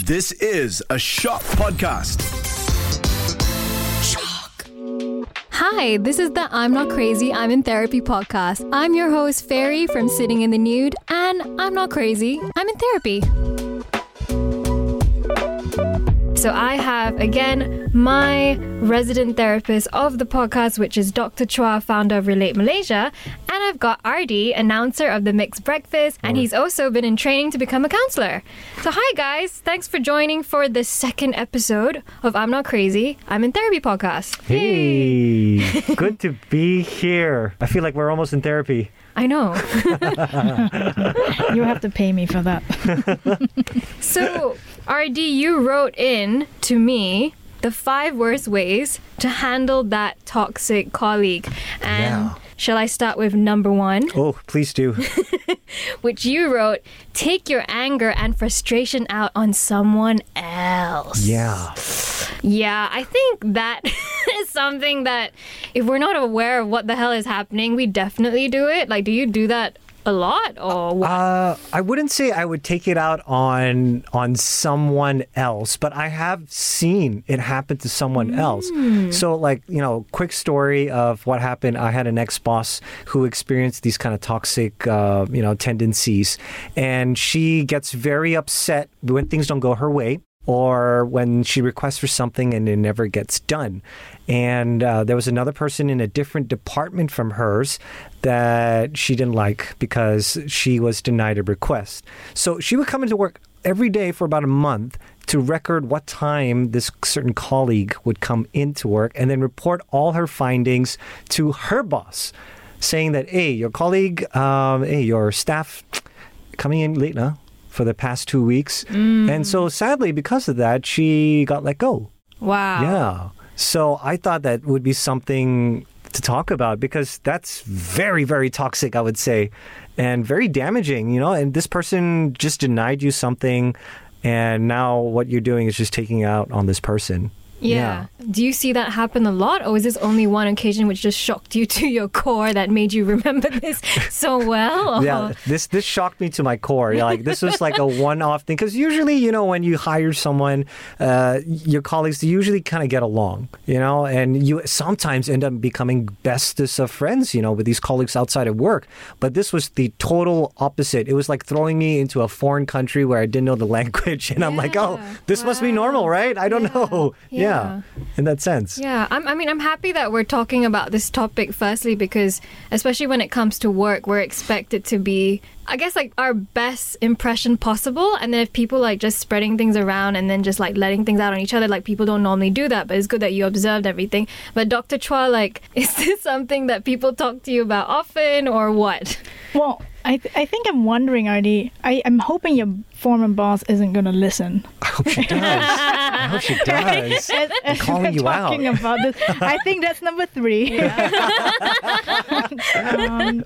This is a SYOK Podcast. Hi, this is the I'm Not Crazy, I'm in Therapy podcast. I'm your host, Feri from Sitting in the Nude, and I'm not crazy, I'm in therapy. So I have again my resident therapist of the podcast, which is Dr. Chua, founder of Relate Malaysia, and I've got RD, announcer of the MIX Breakfast, and he's also been in training to become a counselor. So hi guys, thanks for joining for the second episode of I'm Not Crazy, I'm in Therapy podcast. Hey, good to be here. I feel like we're almost in therapy. I know. You have to pay me for that. So, RD, you wrote in to me the five worst ways to handle that toxic colleague. And Yeah. Shall I start with number one, Oh, please do. which you wrote take your anger and frustration out on someone else. Yeah. Yeah, I think that is something that if we're not aware of what the hell is happening, we definitely do it. Like, do you do that a lot or what? Uh, I wouldn't say I would take it out on on someone else, but I have seen it happen to someone else. So, like you know, quick story of what happened. I had an ex boss who experienced these kind of toxic, uh, you know, tendencies, and she gets very upset when things don't go her way. Or when she requests for something and it never gets done. And uh, there was another person in a different department from hers that she didn't like because she was denied a request. So she would come into work every day for about a month to record what time this certain colleague would come into work and then report all her findings to her boss, saying that, hey, your colleague, um, hey, your staff coming in late now for the past two weeks. And so sadly, because of that, she got let go. wow. Yeah. So I thought that would be something to talk about because that's very, very toxic, I would say, and very damaging, you know. And this person just denied you something, and now what you're doing is just taking out on this person. Yeah. Do you see that happen a lot, or is this only one occasion which just shocked you to your core that made you remember this so well? or- Yeah, this this shocked me to my core. Like this was like a one-off thing because usually, you know, when you hire someone, uh, your colleagues usually kind of get along, you know, and you sometimes end up becoming bestest of friends, you know, with these colleagues outside of work. But this was the total opposite. It was like throwing me into a foreign country where I didn't know the language, and I'm like, oh, Yeah. this must be normal, right? I don't know. Yeah. Yeah. in that sense. Yeah, I'm, I mean, I'm happy that we're talking about this topic firstly because, especially when it comes to work, we're expected to be, I guess, like our best impression possible. And then if people like just spreading things around and then just like letting things out on each other, like people don't normally do that, but it's good that you observed everything. But Dr. Chua, like, is this something that people talk to you about often or what? Well, I, th- I think I'm wondering, RD. I, I'm hoping your former boss isn't going to listen. I hope she does. I hope she does. As, as calling we're you out. about this, I think that's number three. um,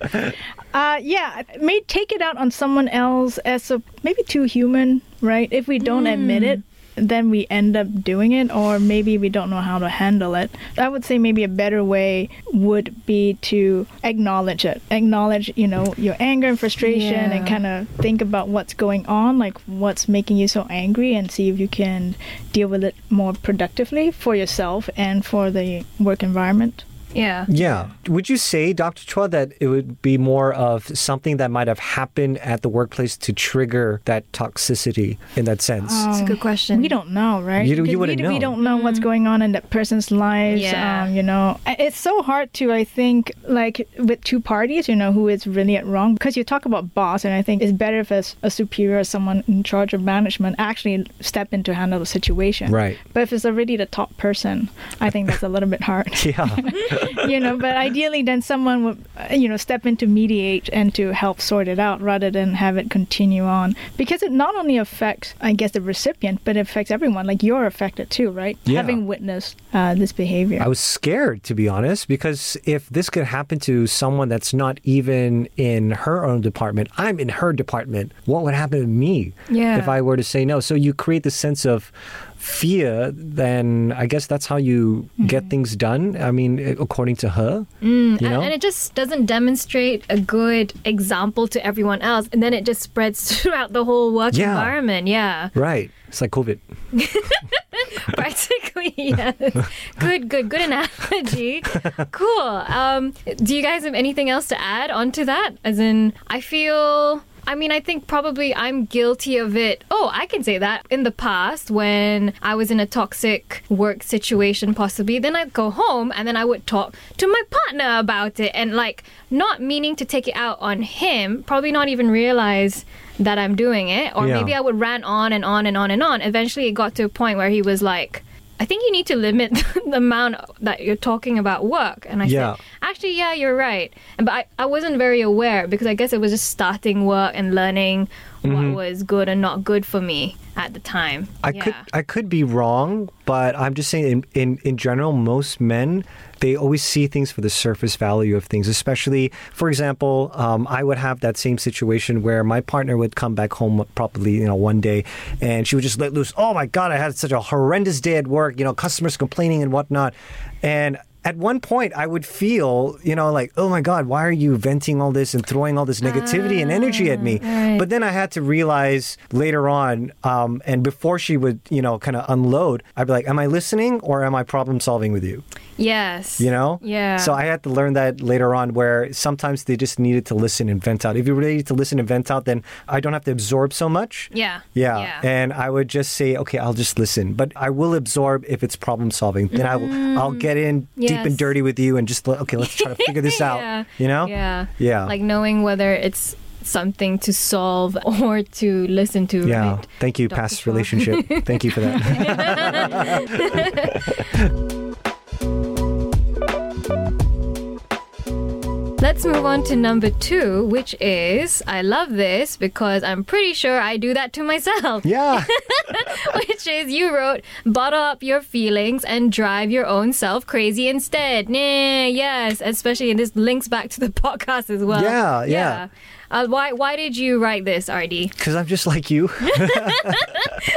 uh, yeah, may take it out on someone else as a maybe too human, right? If we don't admit hmm. it, then we end up doing it, or maybe we don't know how to handle it. I would say maybe a better way would be to acknowledge it, acknowledge you know your anger and frustration, and kind of think about what's going on, like what's making you so angry, and see if you can deal with it more productively for yourself and for the work environment. Yeah. Yeah. Would you say, Dr. Chua, that it would be more of something that might have happened at the workplace to trigger that toxicity in that sense? It's a good question. We don't know, right? You don't- you 'Cause wouldn't we, know. We don't know what's going on in that person's lives. Yeah. Um, you know, it's so hard to, I think, like with two parties, you know, who is really at wrong. Because you talk about boss, and I think it's better if a superior, someone in charge of management, actually step in to handle the situation. Right. But if it's already the top person, I think that's a little bit hard. Yeah. you know, but ideally, then someone would, uh, you know, step in to mediate and to help sort it out rather than have it continue on. Because it not only affects, I guess, the recipient, but it affects everyone. Like you're affected too, right? Yeah. Having witnessed uh, this behavior. I was scared, to be honest, because if this could happen to someone that's not even in her own department, I'm in her department, what would happen to me Yeah. if I were to say no? So you create this sense of fear, then I guess that's how you get things done. I mean, according to her, Mm, you and- know. and it just doesn't demonstrate a good example to everyone else, and then it just spreads throughout the whole work Yeah. environment. Yeah, right. It's like COVID. practically. Yes. good, good, good analogy. cool. Um, do you guys have anything else to add onto that? As in, I feel. I mean, I think probably I'm guilty of it. Oh, I can say that in the past when I was in a toxic work situation, possibly. Then I'd go home and then I would talk to my partner about it and like not meaning to take it out on him, probably not even realize that I'm doing it. Or Yeah. maybe I would rant on and on and on and on. Eventually, it got to a point where he was like, I think you need to limit the amount that you're talking about work. And I Yeah. said, actually, yeah, you're right. But I, I wasn't very aware because I guess it was just starting work and learning what was good and not good for me at the time. I yeah. could I could be wrong, but I'm just saying in, in, in general, most men they always see things for the surface value of things. Especially, for example, um, I would have that same situation where my partner would come back home probably you know one day, and she would just let loose. Oh my god, I had such a horrendous day at work. You know, customers complaining and whatnot, and at one point I would feel, you know, like, oh my God, why are you venting all this and throwing all this negativity and energy at me? right. But then I had to realize later on, um, and before she would, you know, kind of unload, I'd be like, am I listening or am I problem solving with you? Yes. You know? Yeah. So I had to learn that later on where sometimes they just needed to listen and vent out. If you're ready to listen and vent out, then I don't have to absorb so much. Yeah. Yeah. Yeah. And I would just say, okay, I'll just listen. But I will absorb if it's problem solving. Then I will, I'll get in deep and dirty with you and just, okay, let's try to figure this out. Yeah. You know? Yeah. Yeah. Like knowing whether it's something to solve or to listen to. Yeah. Right? Thank you, Dr. past Paul. relationship. Thank you for that. Let's move on to number two, which is I love this because I'm pretty sure I do that to myself. yeah. which is you wrote bottle up your feelings and drive your own self crazy instead. Nah, yes, especially and this links back to the podcast as well. Yeah, yeah. Uh, why why did you write this, RD? Because I'm just like you.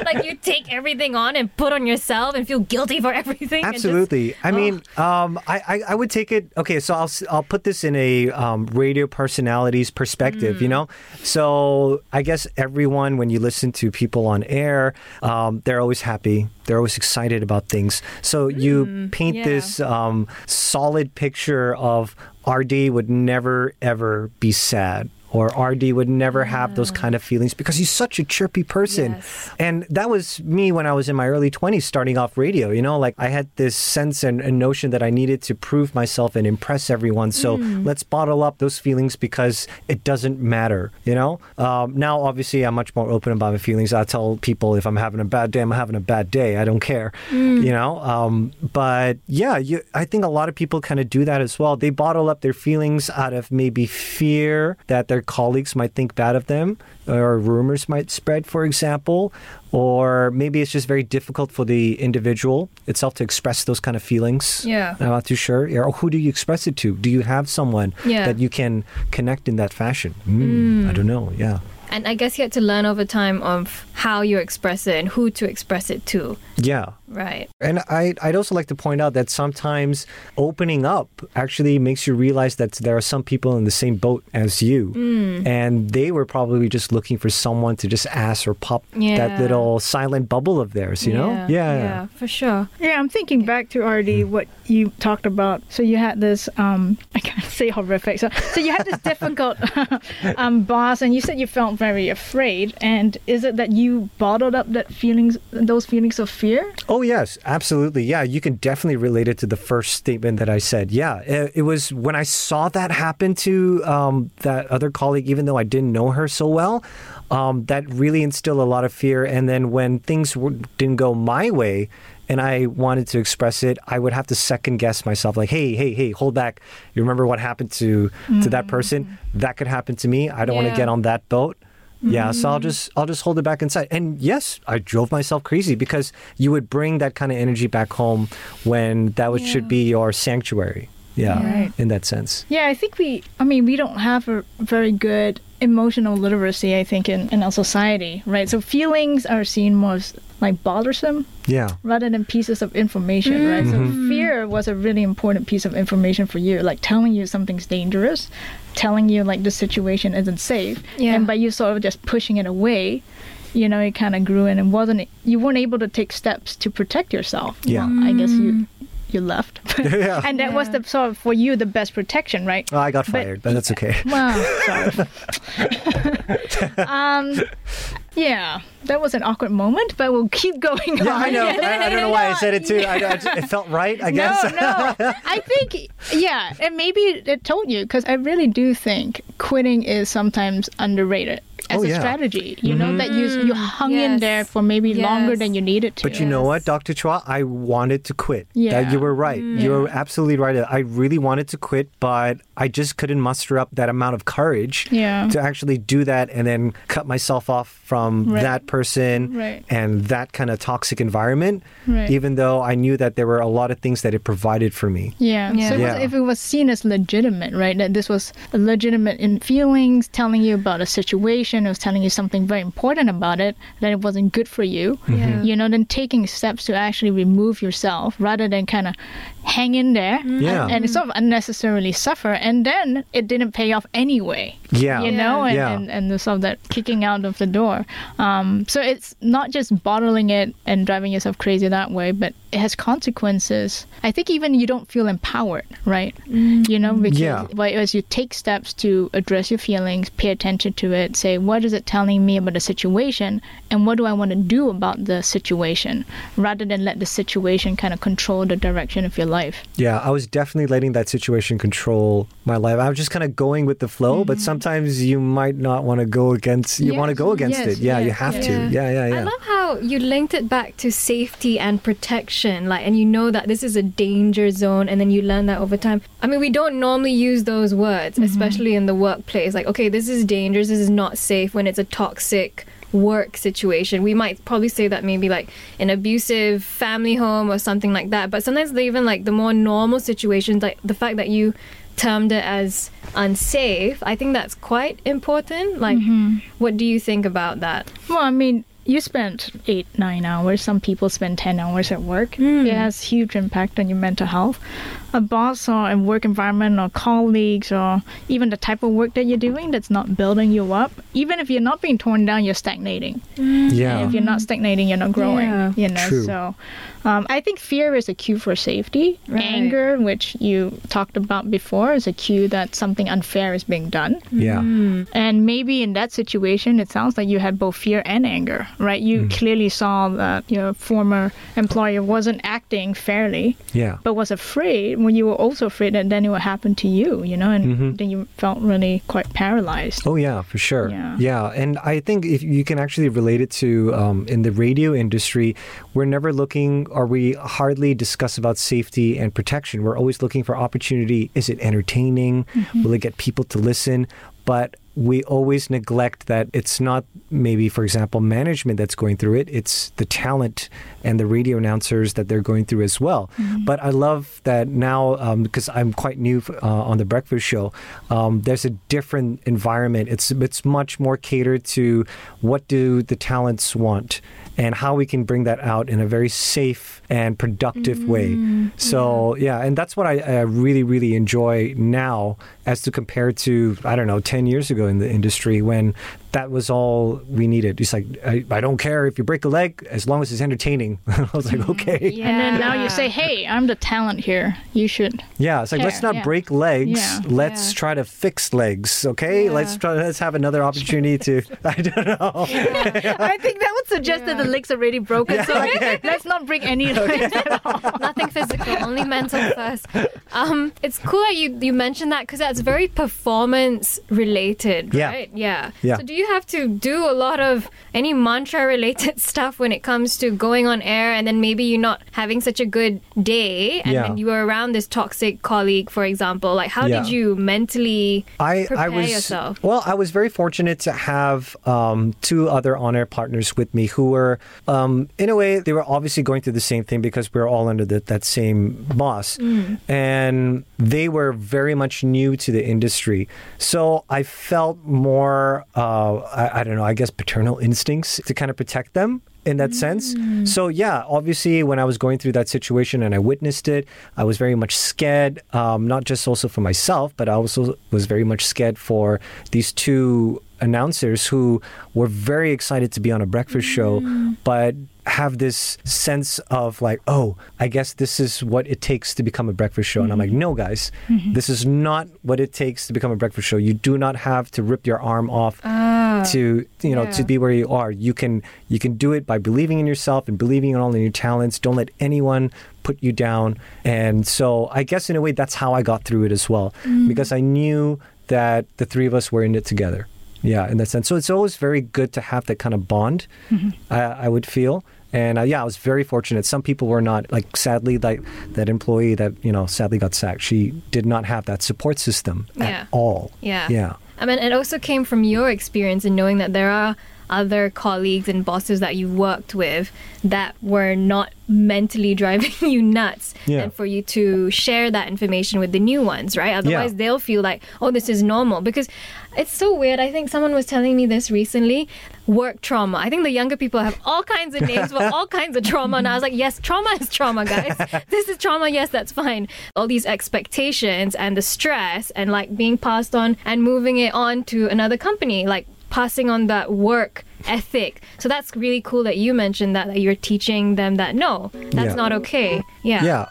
Like you take everything on and put on yourself and feel guilty for everything. and just- Absolutely. I Oh. mean, um, I, I I would take it. Okay, so I'll I'll put this in a um, radio personality's perspective. You Mm. know, so I guess everyone when you listen to people on air, um, they're always happy. They're always excited about things. So you paint Mm, yeah. this um, solid picture of RD would never ever be sad. Or RD would never have those kind of feelings because he's such a chirpy person. Yes. And that was me when I was in my early 20s starting off radio. You know, like I had this sense and, and notion that I needed to prove myself and impress everyone. So Hmm. let's bottle up those feelings because it doesn't matter, you know? Um, now, obviously, I'm much more open about my feelings. I tell people if I'm having a bad day, I'm having a bad day. I don't care, Hmm. you know? Um, but yeah, you, I think a lot of people kind of do that as well. They bottle up their feelings out of maybe fear that their colleagues might think bad of them or rumors might spread, for example, or maybe it's just very difficult for the individual itself to express those kind of feelings. Yeah. I'm not too sure. Or who do you express it to? Do you have someone Yeah. that you can connect in that fashion? Mm, I don't know. Yeah. And I guess you had to learn over time of how you express it and who to express it to. Yeah. Right. And I, I'd also like to point out that sometimes opening up actually makes you realize that there are some people in the same boat as you. Hmm. And they were probably just looking for someone to just ask or pop Yeah. that little silent bubble of theirs, you know? Yeah. Yeah, for sure. Yeah, I'm thinking back to RD what you talked about. So you had this um I can't say horrific. So so you had this difficult um boss and you said you felt very afraid and is it that you bottled up that feelings those feelings of fear? Oh, yes, absolutely. Yeah, you can definitely relate it to the first statement that I said. Yeah, it, it was when I saw that happen to um, that other colleague, even though I didn't know her so well, um, that really instilled a lot of fear. And then when things w- didn't go my way, and I wanted to express it, I would have to second guess myself, like, "Hey, hey, hey, hold back! You remember what happened to to that person? That could happen to me. I don't want to get on that boat." Yeah, so I'll mm. just I'll just hold it back inside. And yes, I drove myself crazy because you would bring that kind of energy back home when that would, should be your sanctuary. Yeah, Right. in that sense. Yeah, I think we I mean we don't have a very good emotional literacy, I think, in, in our society, right? So feelings are seen more as like bothersome Yeah. rather than pieces of information, right? So mm-hmm. fear was a really important piece of information for you, like telling you something's dangerous, telling you like the situation isn't safe, Yeah. and by you sort of just pushing it away, you know, it kind of grew in and wasn't you weren't able to take steps to protect yourself. Yeah. Well, I guess you you left, Yeah. and that was the sort of for you the best protection, right? Oh, I got But- fired, but that's okay. Wow, sorry. um, yeah, that was an awkward moment, but we'll keep going Yeah, on. I know. I, I don't know why I said it too. I, I just, it felt right, I guess. No, no. I think, yeah, and maybe it told you because I really do think quitting is sometimes underrated as Oh, a yeah. strategy. You know that you you mm-hmm. hung in there for maybe longer than you needed to. But you know what, Dr. Chua? I wanted to quit. Yeah. That you were right. Mm. You were absolutely right. I really wanted to quit, but I just couldn't muster up that amount of courage Yeah. to actually do that and then cut myself off from Right. that person Right. and that kind of toxic environment, Right. even though I knew that there were a lot of things that it provided for me. Yeah. Yeah. So it was, Yeah. if it was seen as legitimate, right? That this was legitimate in feelings, telling you about a situation, it was telling you something very important about it, that it wasn't good for you. Yeah. You know, then taking steps to actually remove yourself rather than kind of hang in there Yeah. and, and sort of unnecessarily suffer. And then it didn't pay off anyway. Yeah. You know, and, Yeah. and, and the sort of that kicking out of the door. Um, so it's not just bottling it and driving yourself crazy that way, but it has consequences. I think even you don't feel empowered, right? Mm. You know, because Yeah. but as you take steps to address your feelings, pay attention to it, say, what is it telling me about the situation, and what do I want to do about the situation, rather than let the situation kind of control the direction of your life. Yeah, I was definitely letting that situation control my life. I was just kind of going with the flow, but mm-hmm. sometimes you might not want to go against. You want to go against yes, it. Yeah, you have yes. to. Yeah, yeah, yeah. I love how you linked it back to safety and protection, like, and you know that this is a danger zone, and then you learn that over time. I mean, we don't normally use those words, mm-hmm. especially in the workplace. Like, okay, this is dangerous, this is not safe when it's a toxic work situation. We might probably say that maybe like an abusive family home or something like that. But sometimes they even like the more normal situations, like the fact that you termed it as unsafe, I think that's quite important. Like, mm-hmm. what do you think about that? Well, I mean, you spend eight, nine hours. Some people spend 10 hours at work. Hmm. It has huge impact on your mental health. A boss or a work environment or colleagues or even the type of work that you're doing that's not building you up. Even if you're not being torn down, you're stagnating. Hmm. yeah. If you're not stagnating, you're not growing. Yeah. You know, True. so um, I think fear is a cue for safety. Right. Anger, which you talked about before, is a cue that something unfair is being done. yeah. And maybe in that situation, it sounds like you had both fear and anger, right? You clearly saw that your former employer wasn't acting fairly, Yeah. but was afraid when you were also afraid that then it would happen to you, you know, and then you felt really quite paralyzed. Oh yeah, for sure. Yeah. and I think if you can actually relate it to um, in the radio industry, we're never looking, or we hardly discuss about safety and protection. We're always looking for opportunity. Is it entertaining? Will it get people to listen? But we always neglect that it's not maybe, for example, management that's going through it. It's the talent and the radio announcers that they're going through as well. But I love that now um, because I'm quite new uh, on the breakfast show. Um, there's a different environment. It's it's much more catered to what do the talents want and how we can bring that out in a very safe and productive way. Mm, so yeah, and that's what I, I really really enjoy now as to compare to I don't know ten years ago in the industry when that was all we needed. It's like I, I don't care if you break a leg as long as it's entertaining. I was like mm-hmm. okay. Yeah. And then now you say, hey, I'm the talent here. You should. Yeah, it's like let's not yeah. break legs. Yeah. Let's Yeah. try to fix legs. Okay, Yeah. let's try. Let's have another opportunity to. I don't know. I think that would suggest that the legs are already broken. so let's not break any legs. Nothing physical, only mental first. Um, it's cool that you you mentioned that because that's very performance related, Yeah. right? Yeah. Yeah. So do you you have to do a lot of any mantra related stuff when it comes to going on air and then maybe you're not having such a good day and Yeah. then you are around this toxic colleague, for example? Like, how Yeah. did you mentally I, prepare I was yourself? well. I was very fortunate to have um, two other on-air partners with me who were, um, in a way, they were obviously going through the same thing because we are all under the, that same boss, Mm. and they were very much new to the industry. So I felt more, uh, I, I don't know, I guess paternal instincts to kind of protect them in that sense. So yeah, obviously when I was going through that situation and I witnessed it, I was very much scared. Um, not just also for myself, but I also was very much scared for these two announcers who were very excited to be on a breakfast show, but have this sense of like, oh, I guess this is what it takes to become a breakfast show. And I'm like, mm-hmm. no, guys, mm-hmm. this is not what it takes to become a breakfast show. You do not have to rip your arm off ah, to you know yeah. to be where you are. You can you can do it by believing in yourself and believing in all in your talents. Don't let anyone put you down. And so I guess in a way that's how I got through it as well mm-hmm. because I knew that the three of us were in it together. Yeah, in that sense. So it's always very good to have that kind of bond. I, I would feel. And uh, yeah, I was very fortunate. Some people were not like sadly like that employee that you know sadly got sacked. She did not have that support system Yeah. at all. Yeah. Yeah. I mean, it also came from your experience in knowing that there are other colleagues and bosses that you worked with that were not mentally driving you nuts Yeah. and for you to share that information with the new ones right? Otherwise Yeah. they'll feel like oh this is normal. Because it's so weird. I think someone was telling me this recently work trauma. I think the younger people have all kinds of names for all kinds of trauma. And i was like yes trauma is trauma guys. This is trauma. Yes that's fine. All these expectations and the stress and like being passed on and moving it on to another company. Like passing on that work ethic so that's really cool that you mentioned that, that you're teaching them that no that's Yeah. not okay yeah Yeah.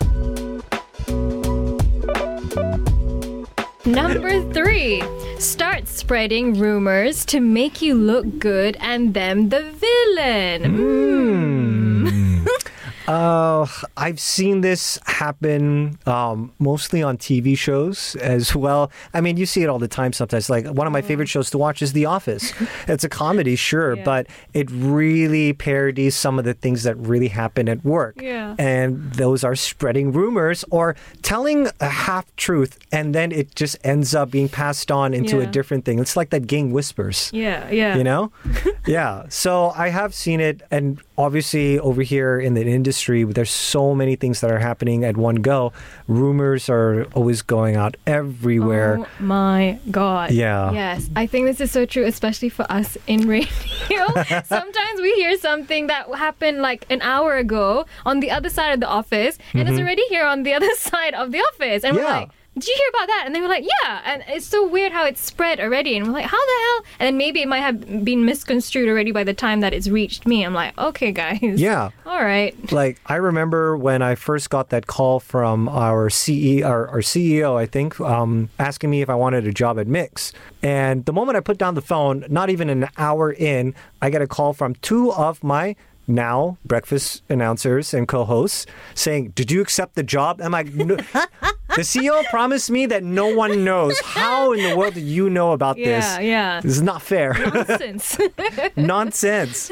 Number three, start spreading rumors to make you look good and them the villain. Hmm. Mm. Uh, I've seen this happen um, mostly on TV shows as well. I mean, you see it all the time sometimes. Like, one of my favorite shows to watch is The Office. it's a comedy, sure, Yeah. but it really parodies some of the things that really happen at work. Yeah. And those are spreading rumors or telling a half truth, and then it just ends up being passed on into a different thing. It's like that gang whispers Yeah, yeah. you know yeah so i have seen it and obviously over here in the industry there's so many things that are happening at one go rumors are always going out everywhere Oh my god. Yeah. Yes. I think this is so true, especially for us in radio. Sometimes we hear something that happened like an hour ago on the other side of the office, and it's already here on the other side of the office. And we're Mm-hmm. Like, did you hear about that? And they were like, yeah. And it's so weird how it's spread already. And we're like, how the hell? And then maybe it might have been misconstrued already by the time that it's reached me. I'm like, okay, guys. yeah All right. like I remember when I first got that call from our CE, our, our CEO, I think, um, asking me if I wanted a job at Mix. And the moment I put down the phone, not even an hour in, I get a call from two of my now breakfast announcers and co-hosts saying, "Did you accept the job?" I'm like, no. "The CEO promised me that no one knows. How in the world do you know about this? Yeah, yeah. This is not fair. Nonsense. Nonsense."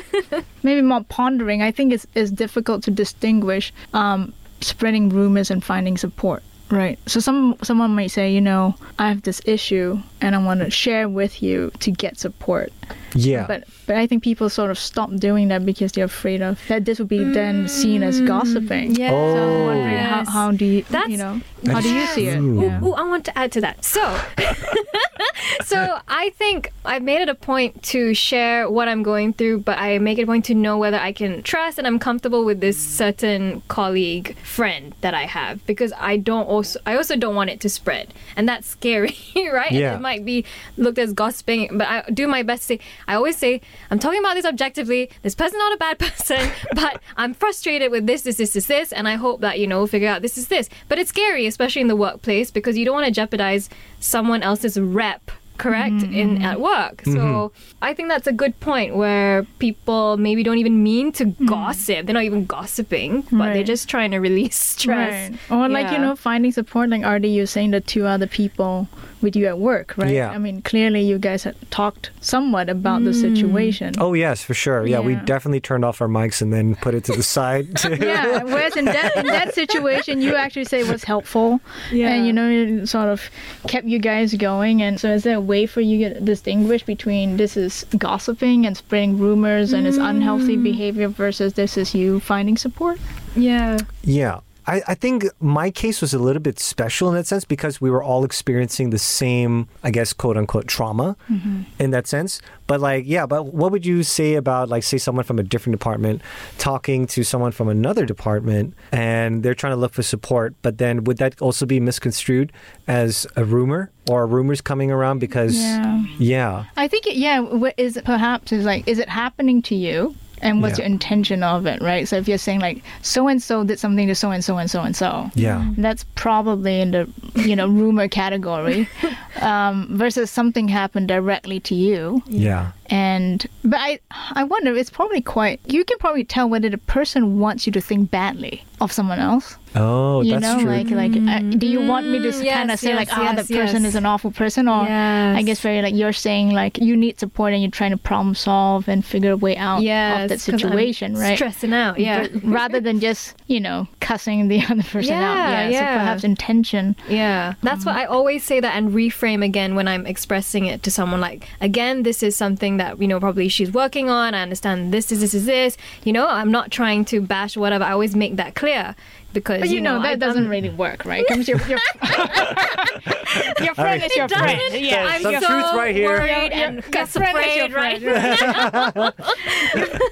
maybe more pondering, I think it's, it's difficult to distinguish um, spreading rumors and finding support. Right. So some someone might say, you know, I have this issue and I want to share with you to get support. Yeah. But but I think people sort of stop doing that because they're afraid of that this would be then seen as mm, gossiping. yeah. So I'm Oh. wondering how, Yes. how do you That's- you know how do you see it? Ooh. Yeah. Ooh, I want to add to that. So, so I think I've made it a point to share what I'm going through, but I make it a point to know whether I can trust and I'm comfortable with this certain colleague friend that I have because I don't also I also don't want it to spread, and that's scary, right? Yeah. Might be looked as gossiping, but I do my best to say. I always say I'm talking about this objectively. This person's not a bad person, but I'm frustrated with this, this, this, this, this, and I hope that you know figure out this is this. But it's scary, especially in the workplace, because you don't want to jeopardize someone else's rep correct mm-hmm. in at work. So mm-hmm. I think that's a good point where people maybe don't even mean to mm-hmm. gossip. They're not even gossiping, but they're just trying to release stress. Right. Or like, you know, finding support, like RD, you're saying the two other people with you at work, right? Yeah. I mean, clearly you guys had talked somewhat about the mm. situation. Oh yes, for sure. Yeah, we definitely turned off our mics and then put it to the side. yeah. Whereas in that in that situation, you actually say it was helpful, Yeah. and you know, it sort of kept you guys going. And so, is there a way for you to distinguish between this is gossiping and spreading rumors and it's unhealthy mm. behavior versus this is you finding support? Yeah. Yeah. I, I think my case was a little bit special in that sense because we were all experiencing the same, I guess, quote unquote trauma mm-hmm. in that sense. But like, yeah, but what would you say about like, say, someone from a different department talking to someone from another department and they're trying to look for support, but then would that also be misconstrued as a rumor or rumors coming around because, Yeah. yeah. I think, it, yeah, what is it perhaps is like, is it happening to you? And what's Yeah. your intention of it, right? So if you're saying like so and so did something to so and so and so and so, Yeah. that's probably in the you know rumor category, um, versus something happened directly to you. Yeah. And but I I wonder it's probably quite you can probably tell whether the person wants you to think badly of someone else. Oh, you that's know, true. like like uh, do you want me to Mm, kind of yes, say like yes, ah yes, the person yes. is an awful person or I guess very like you're saying like you need support and you're trying to problem solve and figure a way out Yes, of that 'cause I'm situation, right? Stressing out. Yeah. Rather than just you know cussing the other person out, Yeah, yeah. So perhaps intention. Yeah, that's Mm-hmm. why I always say that and reframe again when I'm expressing it to someone. Like, again, this is something that you know probably she's working on. I understand this is this is this. You know, I'm not trying to bash whatever. I always make that clear because But you know, that I- doesn't I'm- really work, right? Because your, your, your friend is your friend. doesn't. Yeah. I'm Some so truth right here. worried Your- and your gets friend is your afraid, right? and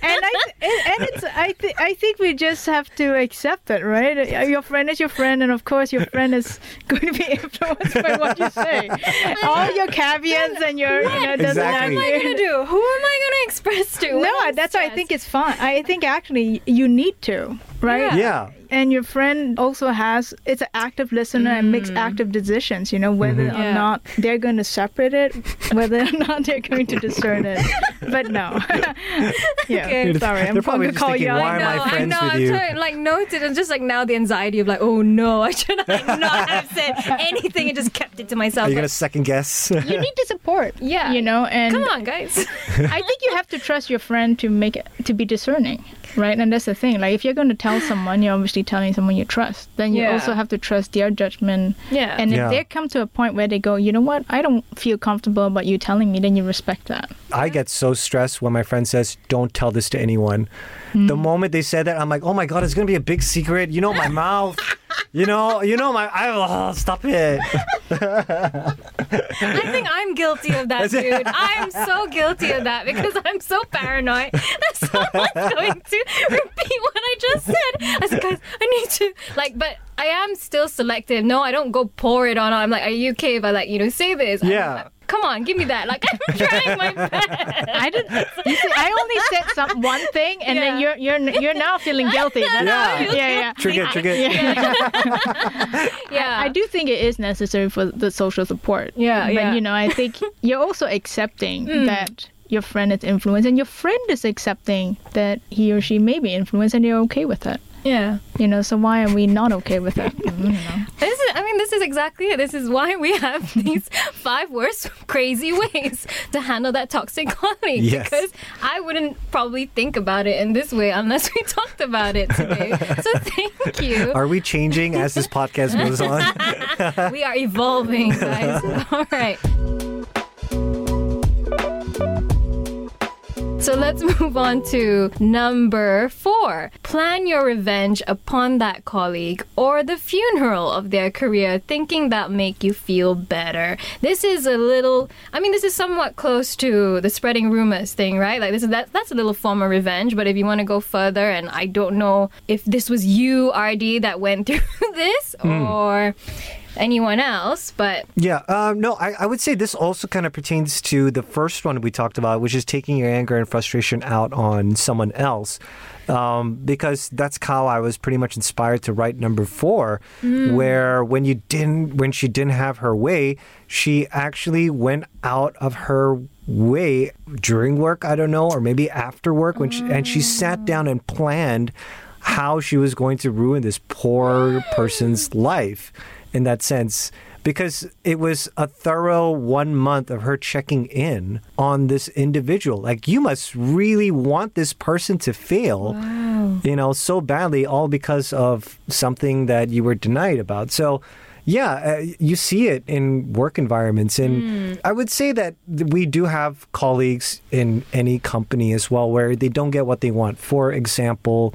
I and, and it's I think I think we just have to accept it, right? Uh, your friend is your friend, and of course your friend is going to be influenced by what you say. All your caveats and your you know doesn't Exactly. What am I gonna do? Who am I gonna express to? No, I'm that's why I think it's fine. I think actually you need to, right? Yeah. And your friend also has it's an active listener and makes mm. active decisions you know whether mm-hmm. or Yeah. not they're going to separate it whether or not they're going to discern it but no yeah Okay. sorry i'm probably going to just call thinking, you out why am I know, friends know, with I'm you? trying, like noted and just like now the anxiety of like, oh no, I should I not have said anything and just kept it to myself. Are you Like, going to second guess? you need to support Yeah. you know and Come on, guys. i think you have to trust your friend to make it to be discerning right and that's the thing like if you're going to tell someone you're obviously telling someone you trust then you Yeah. also have to trust their judgment Yeah. and if Yeah. they come to a point where they go you know what i don't feel comfortable about you telling me then you respect that I get so stressed when my friend says, "Don't tell this to anyone." Hmm. The moment they said that, I'm like, "Oh my god, it's gonna be a big secret." You know, my mouth. You know, you know my. I oh, stop it. I think I'm guilty of that, dude. I'm so guilty of that because I'm so paranoid that someone's going to repeat what I just said. I said, guys, I need to like, but I am still selective. No, I don't go pour it on. I'm like, are you okay if I like, you know, say this? I'm Yeah. like, Come on, give me that. Like I'm trying my best. I didn't. You see, I only said some one thing, and then you're you're you're now feeling guilty. That's- Yeah. yeah, yeah. Trigger, trigger. Yeah. I do think it is necessary for the social support. Yeah, but yeah. Mm. you know, I think you're also accepting that your friend is influenced, and your friend is accepting that he or she may be influenced, and you're okay with it. Yeah. You know, so why are we not okay with it? I know. This is, I mean, this is exactly it. This is why we have these five worst, crazy ways to handle that toxic colleague. Yes. Because I wouldn't probably think about it in this way unless we talked about it today. so thank you. Are we changing as this podcast goes on? we are evolving, guys. All right. So let's move on to number four. Plan your revenge upon that colleague or the funeral of their career, thinking that make you feel better. This is a little. I mean, this is somewhat close to the spreading rumors thing, right? Like this is that. That's a little form of revenge. But if you want to go further, and I don't know if this was you, RD, that went through this, hmm. or anyone else, but Yeah, um, no, I, I would say this also kind of pertains to the first one we talked about, which is taking your anger and frustration out on someone else. Um, because that's how I was pretty much inspired to write number four, where when you didn't, when she didn't have her way, she actually went out of her way during work. I don't know, or maybe after work when she, and she sat down and planned how she was going to ruin this poor person's life in that sense because it was a thorough one month of her checking in on this individual. Like, you must really want this person to fail, you know, so badly, all because of something that you were denied about. So, yeah, uh, you see it in work environments. And I would say that we do have colleagues in any company as well where they don't get what they want. For example,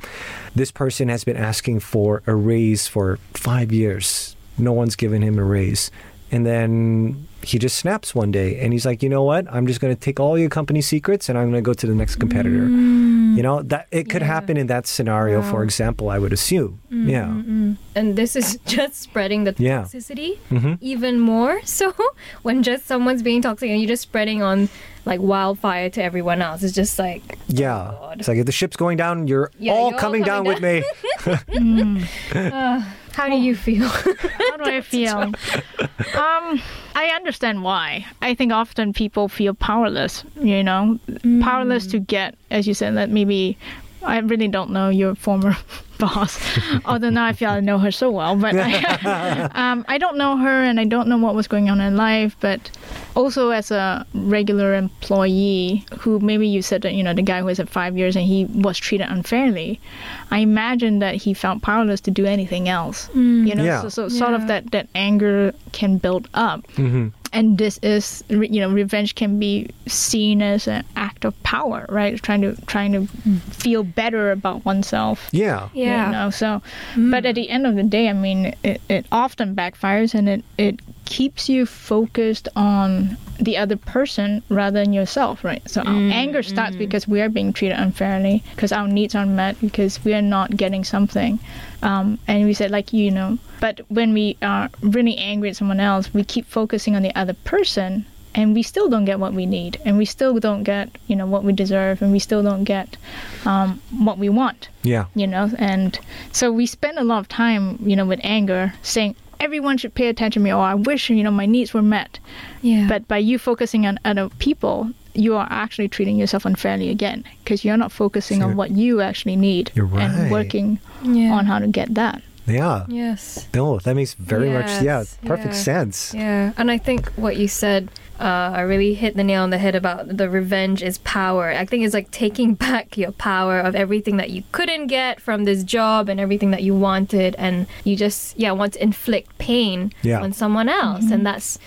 this person has been asking for a raise for five years. No one's given him a raise. And then he just snaps one day and he's like, you know what? I'm just going to take all your company secrets and I'm going to go to the next competitor. Mm. You know, that it could Yeah. happen in that scenario, for example, I would assume. Mm-hmm, yeah. Mm-hmm. and this is just spreading the Yeah. toxicity Mhm. even more. So when just someone's being toxic and you're just spreading on like wildfire to everyone else, it's just like oh, Yeah. God. It's like if the ship's going down, you're Yeah, all you're all coming down coming with me. Mm. How do you feel? How do I feel? um, I understand why. I think often people feel powerless, you know, powerless to get, as you said, that maybe I really don't know your former boss, although now I feel I know her so well. But I, um, I don't know her and I don't know what was going on in life. But also as a regular employee, who maybe you said that, you know, the guy who was at five years and he was treated unfairly, I imagine that he felt powerless to do anything else. You know, Yeah. so, so sort of that, that anger can build up hmm and this is you know revenge can be seen as an act of power right trying to trying to feel better about oneself Yeah. yeah. you know so mm. but at the end of the day i mean it, it often backfires and it it keeps you focused on the other person rather than yourself right? So our anger starts because we are being treated unfairly because our needs aren't met because we are not getting something. Um, and we said like you know but when we are really angry at someone else we keep focusing on the other person and we still don't get what we need and we still don't get you know what we deserve and we still don't get um, what we want Yeah. you know? And so we spend a lot of time you know with anger saying everyone should pay attention to me or i wish you know my needs were met yeah. but by you focusing on other people you are actually treating yourself unfairly again because you're not focusing Sure. on what you actually need You're right. and working yeah. on how to get that Yeah. yes. No, that makes very much yeah, perfect yeah. sense. Yeah, and I think what you said, uh, I really hit the nail on the head about the revenge is power. I think it's like taking back your power of everything that you couldn't get from this job and everything that you wanted, and you just yeah want to inflict pain Yeah. on someone else, and that's.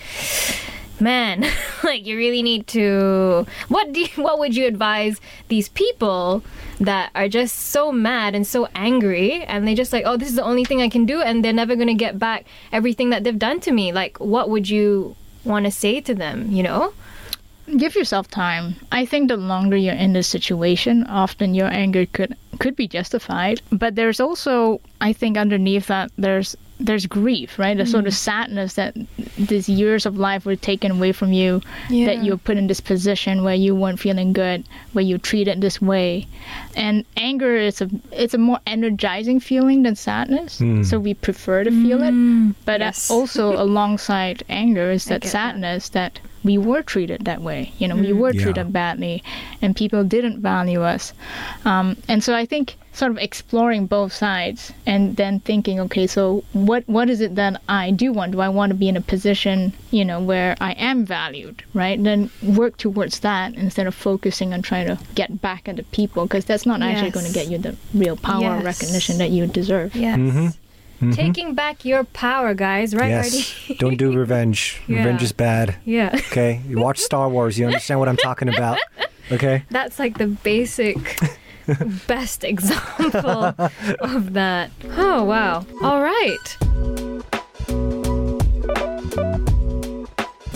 Man, like you really need to. What do you, what would you advise these people that are just so mad and so angry, and they just like, oh, this is the only thing I can do, and they're never gonna get back everything that they've done to me. Like, what would you want to say to them? You know? give yourself time i think the longer you're in this situation often your anger could could be justified but there's also i think underneath that there's there's grief right there's sort of mm. sadness that these years of life were taken away from you Yeah. that you're put in this position where you weren't feeling good where you're treated this way and anger is a it's a more energizing feeling than sadness so we prefer to feel it but uh, yes. also alongside anger is that get that. sadness that we were treated that way. You know, we were Yeah. treated badly, and people didn't value us. Um, and so I think sort of exploring both sides and then thinking, okay, so what what is it that I do want? Do I want to be in a position, you know, where I am valued, right? And then work towards that instead of focusing on trying to get back at the people, because that's not actually going to get you the real power or Yes. recognition that you deserve. Yes. Mm-hmm. Taking back your power, guys. Right, yes. RD? Don't do revenge. Revenge is bad. yeah. Okay. You watch Star Wars, you understand what I'm talking about. Okay? That's like the basic best example of that. Oh, wow. All right.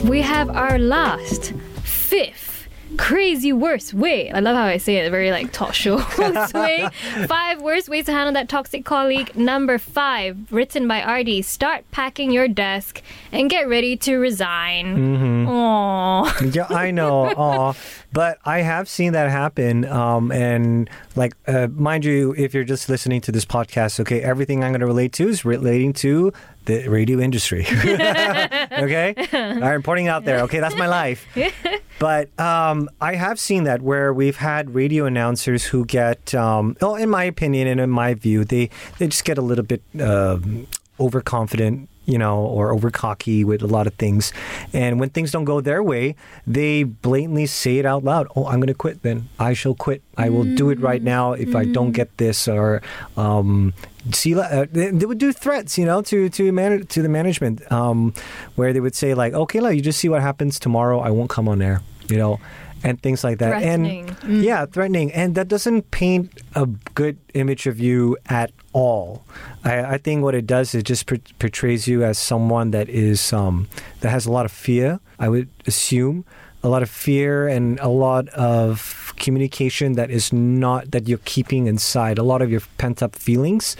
We have our last, fifth crazy worst way. I love how I say it, very like talk show way. Five worst ways to handle that toxic colleague. Number five, written by RD. Start packing your desk and get ready to resign. Mm-hmm. Aww. Yeah, I know. Aw. But I have seen that happen. Um, and like, uh, mind you, if you're just listening to this podcast, okay, everything I'm going to relate to is relating to the radio industry. okay? I'm pointing it out there. Okay, that's my life. But um, I have seen that where we've had radio announcers who get, um, oh, in my opinion and in my view, they, they just get a little bit um overconfident you know, or over cocky with a lot of things. And when things don't go their way, they blatantly say it out loud. Oh, I'm going to quit then. I shall quit. I will do it right now if I don't get this. Or, um, see, uh, they, they would do threats, you know, to to man- to the management, um, where they would say like, okay, you just see what happens tomorrow. I won't come on air, you know. And things like that, Threatening. and yeah, threatening, and that doesn't paint a good image of you at all. I, I think what it does is just por- portrays you as someone that is um, that has a lot of fear. I would assume a lot of fear and a lot of communication that is not that you're keeping inside. A lot of your pent up feelings,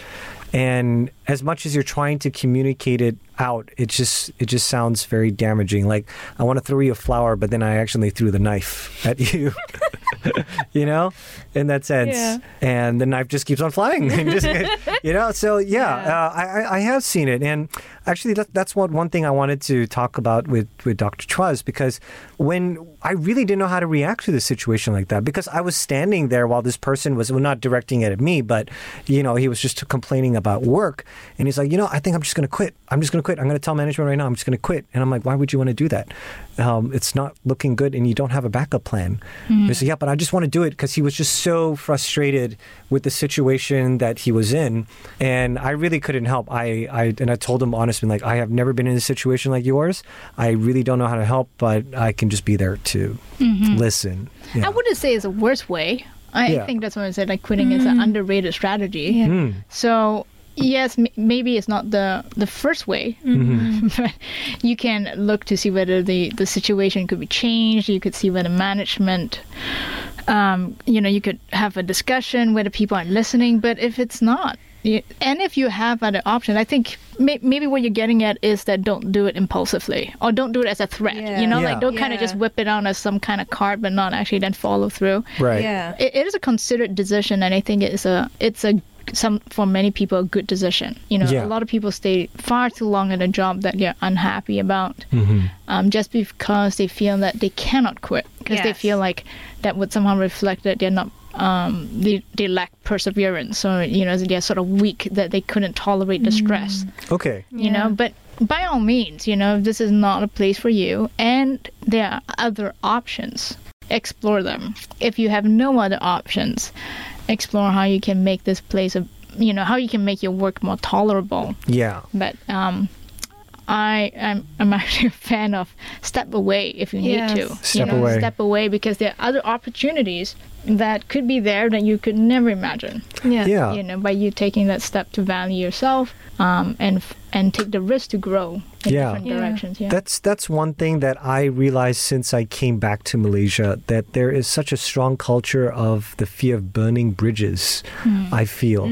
and as much as you're trying to communicate it out, it just it just sounds very damaging. Like I want to throw you a flower, but then I actually threw the knife at you. you know, in that sense, Yeah. and the knife just keeps on flying. Just, you know, so yeah, Yeah. Uh, I, I- have seen it, and actually, that, that's what one thing I wanted to talk about with with Dr. Chua's because when I really didn't know how to react to the situation like that because I was standing there while this person was well, not directing it at me, but you know, he was just complaining about work, and he's like, you know, I think I'm just going to quit. I'm just going to quit. I'm going to tell management right now. I'm just going to quit. And I'm like, why would you want to do that? Um, it's not looking good, and you don't have a backup plan. He said, yeah, but I just want to do it because he was just so frustrated with the situation that he was in, and I really couldn't help. I, I and I told him honestly, like, I have never been in a situation like yours. I really don't know how to help, but I can just be there to listen. Yeah. I wouldn't say it's the worst way. I Yeah. think that's what I said. Like quitting is an underrated strategy. Yeah. Mm. So yes, m- maybe it's not the the first way, but you can look to see whether the the situation could be changed. You could see whether management. Um, you know, you could have a discussion whether people are listening, but if it's not, you, and if you have other options, I think may, maybe what you're getting at is that don't do it impulsively or don't do it as a threat. Yeah. You know, Yeah. like don't kind of just whip it out as some kind of card, but not actually then follow through Right. Yeah. it, it is a considered decision and i think it's a it's a some for many people a good decision. You know Yeah. a lot of people stay far too long at a job that they're unhappy about um, just because they feel that they cannot quit because they feel like that would somehow reflect that they're not um, they, they lack perseverance or you know they're sort of weak that they couldn't tolerate the stress. Okay. you know but by all means you know if this is not a place for you and there are other options. Explore them. If you have no other options explore how you can make this place a you know how you can make your work more tolerable Yeah. but um I am I'm actually a fan of step away if you need to. Step you know, away. Step away because there are other opportunities that could be there that you could never imagine Yeah. Yeah. you know by you taking that step to value yourself um, and and take the risk to grow in Yeah. different Yeah. directions yeah That's that's one thing that I realized since I came back to Malaysia that there is such a strong culture of the fear of burning bridges. I feel,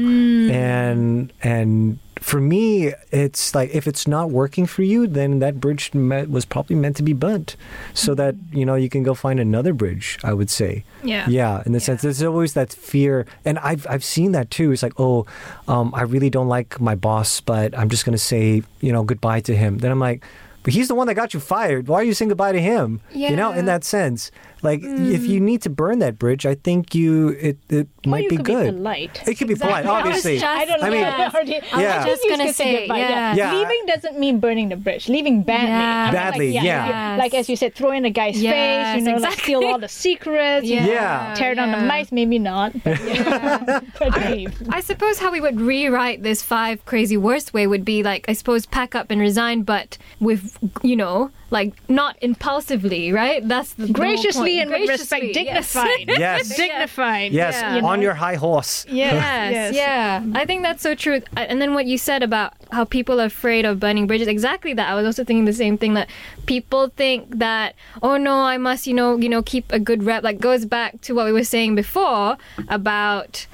and and for me, it's like if it's not working for you, then that bridge me- was probably meant to be burnt, so that you know you can go find another bridge. I would say. Yeah. Yeah, in the sense there's always that fear, and I've I've seen that too. It's like, oh, um, I really don't like my boss, but I'm just gonna say, you know, goodbye to him. Then I'm like, but he's the one that got you fired. Why are you saying goodbye to him? You know, in that sense, like if you mm. need to burn that bridge, I think you it it Or might you be could good. Be polite. It could be polite, I obviously. just- I don't know. I mean, I yeah. I was just gonna kiss say, goodbye, yeah. Yeah. Leaving doesn't mean burning the bridge. Leaving badly. Yeah. You know, Badly, like, yeah. you- Like as you said, throw in a guy's Yes, face. You know, like steal all the secrets. you Yeah. Tear down the yeah. mice. Maybe not. But, but leave. I suppose how we would rewrite this five crazy worst way would be like I suppose pack up and resign, but with you know, like not impulsively, right? That's the the whole Graciously point. and with respect, Graciously, yes. dignified. Yes. dignified. Yes, Yeah. on your high horse. Yes. Yes, yeah. I think that's so true. And then what you said about how people are afraid of burning bridges, exactly that. I was also thinking the same thing that people think that, oh no, I must, you know, you know, keep a good rep. Like goes back to what we were saying before about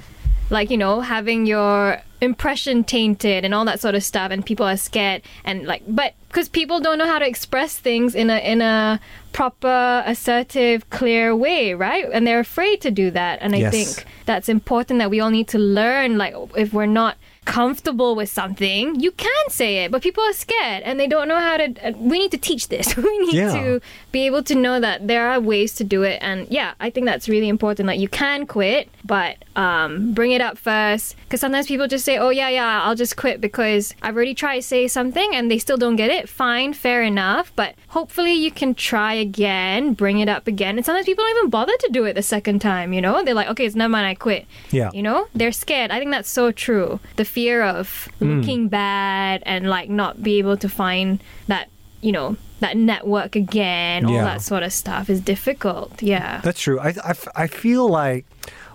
like, you know, having your impression tainted and all that sort of stuff and people are scared and like but because people don't know how to express things in a in a proper assertive clear way right and they're afraid to do that and i Yes. think that's important that we all need to learn like if we're not comfortable with something you can say it but people are scared and they don't know how to uh, we need to teach this. We need Yeah. to be able to know that there are ways to do it and yeah i think that's really important like you can quit but um, bring it up first because sometimes people just say oh yeah yeah i'll just quit because i've already tried to say something and they still don't get it. Fine fair enough but hopefully you can try again bring it up again and sometimes people don't even bother to do it the second time you know? They're like okay it's never mind i quit. Yeah. you know? They're scared. I think that's so true. The fear of looking hmm. bad and like not be able to find that you know that network again all Yeah. that sort of stuff is difficult yeah That's true. I, I, I feel like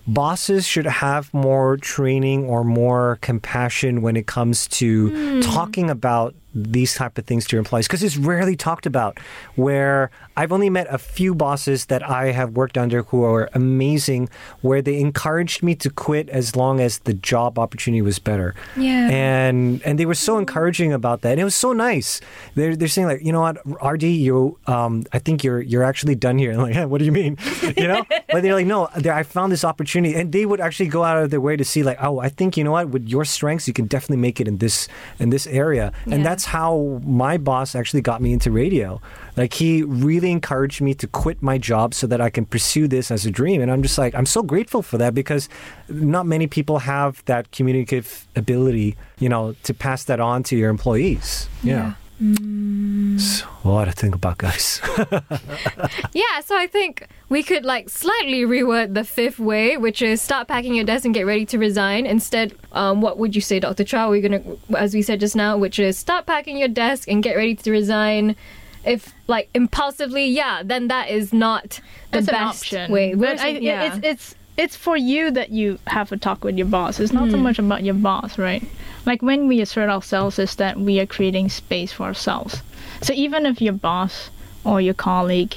bosses should have more training or more compassion when it comes to hmm. talking about these type of things to your employees? Because it's rarely talked about where i've only met a few bosses that i have worked under who are amazing where they encouraged me to quit as long as the job opportunity was better. Yeah. and and they were so encouraging about that. And it was so nice. They're, they're saying like you know what rd you um i think you're you're actually done here. And I'm like what do you mean? You know? But they're like no i found this opportunity. And they would actually go out of their way to see like oh i think you know what with your strengths you can definitely make it in this in this area. And Yeah. that's how my boss actually got me into radio. Like he really encouraged me to quit my job so that i can pursue this as a dream. And i'm just like i'm so grateful for that because not many people have that communicative ability you know to pass that on to your employees. Yeah, So, a lot to think about guys yeah so i think we could like slightly reword the fifth way which is start packing your desk and get ready to resign instead um, what would you say dr chua we're gonna as we said just now which is start packing your desk and get ready to resign if like impulsively yeah then that is not the That's best option. way But Which- I, yeah. it's it's it's for you that you have a talk with your boss. It's not so much about your boss, right? Like when we assert ourselves, is that we are creating space for ourselves. So even if your boss or your colleague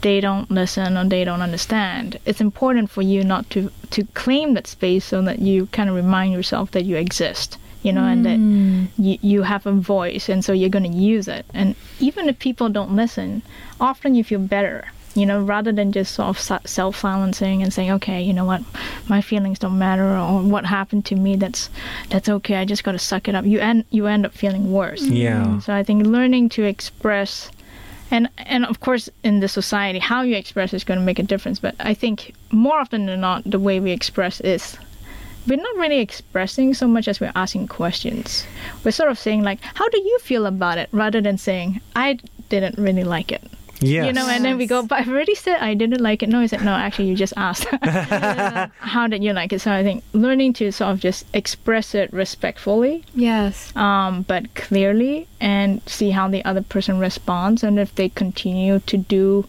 they don't listen or they don't understand, it's important for you not to to claim that space so that you kind of remind yourself that you exist. You know, and that mm. you, you have a voice, and so you're going to use it. And even if people don't listen, often you feel better you know, rather than just sort of self silencing and saying, okay, you know what, my feelings don't matter, or what happened to me, that's that's okay. I just got to suck it up. You end you end up feeling worse. Mm-hmm. Yeah. So I think learning to express, and and of course in the society, how you express is going to make a difference. But I think more often than not, the way we express is. We're not really expressing so much as we're asking questions. We're sort of saying like, "How do you feel about it?" rather than saying, "I didn't really like it." Yes. You know, and then we go, but I've already said I didn't like it. No, he said, no, actually, you just asked. How did you like it? So I think learning to sort of just express it respectfully, yes um, but clearly, and see how the other person responds, and if they continue to do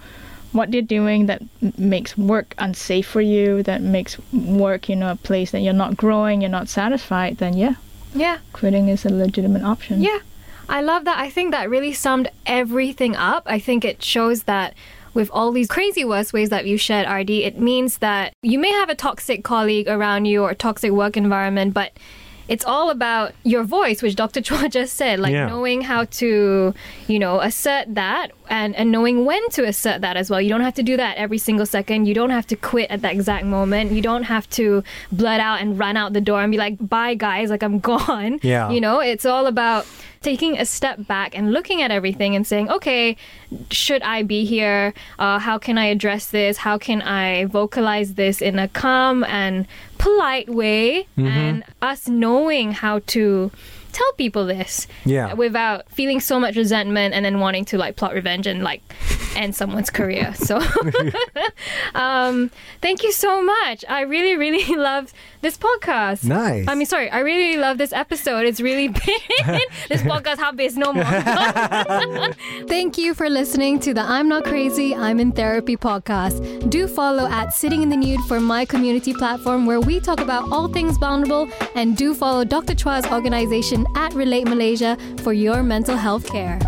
what they're doing that makes work unsafe for you, that makes work, you know, a place that you're not growing, you're not satisfied, then yeah, yeah quitting is a legitimate option. Yeah, I love that. I think that really summed everything up. I think it shows that with all these crazy worst ways that you shared, RD, it means that you may have a toxic colleague around you or a toxic work environment, but it's all about your voice, which Dr. Chua just said, like Yeah. knowing how to, you know, assert that and, and knowing when to assert that as well. You don't have to do that every single second. You don't have to quit at that exact moment. You don't have to blurt out and run out the door and be like, bye guys, like I'm gone. Yeah. You know, it's all about taking a step back and looking at everything and saying, okay, should I be here? Uh, how can I address this? How can I vocalize this in a calm and polite way? And us knowing how to tell people this Yeah. without feeling so much resentment and then wanting to like plot revenge and like end someone's career. So um, thank you so much. I really, really loved this podcast. Nice. I mean, sorry, I really love this episode. It's really been this podcast habis no more. Thank you for listening to the I'm Not Crazy, I'm in Therapy podcast. Do follow at Sitting in the Nude for my community platform where we talk about all things vulnerable, and do follow Dr. Chua's organization at Relate Malaysia for your mental health care.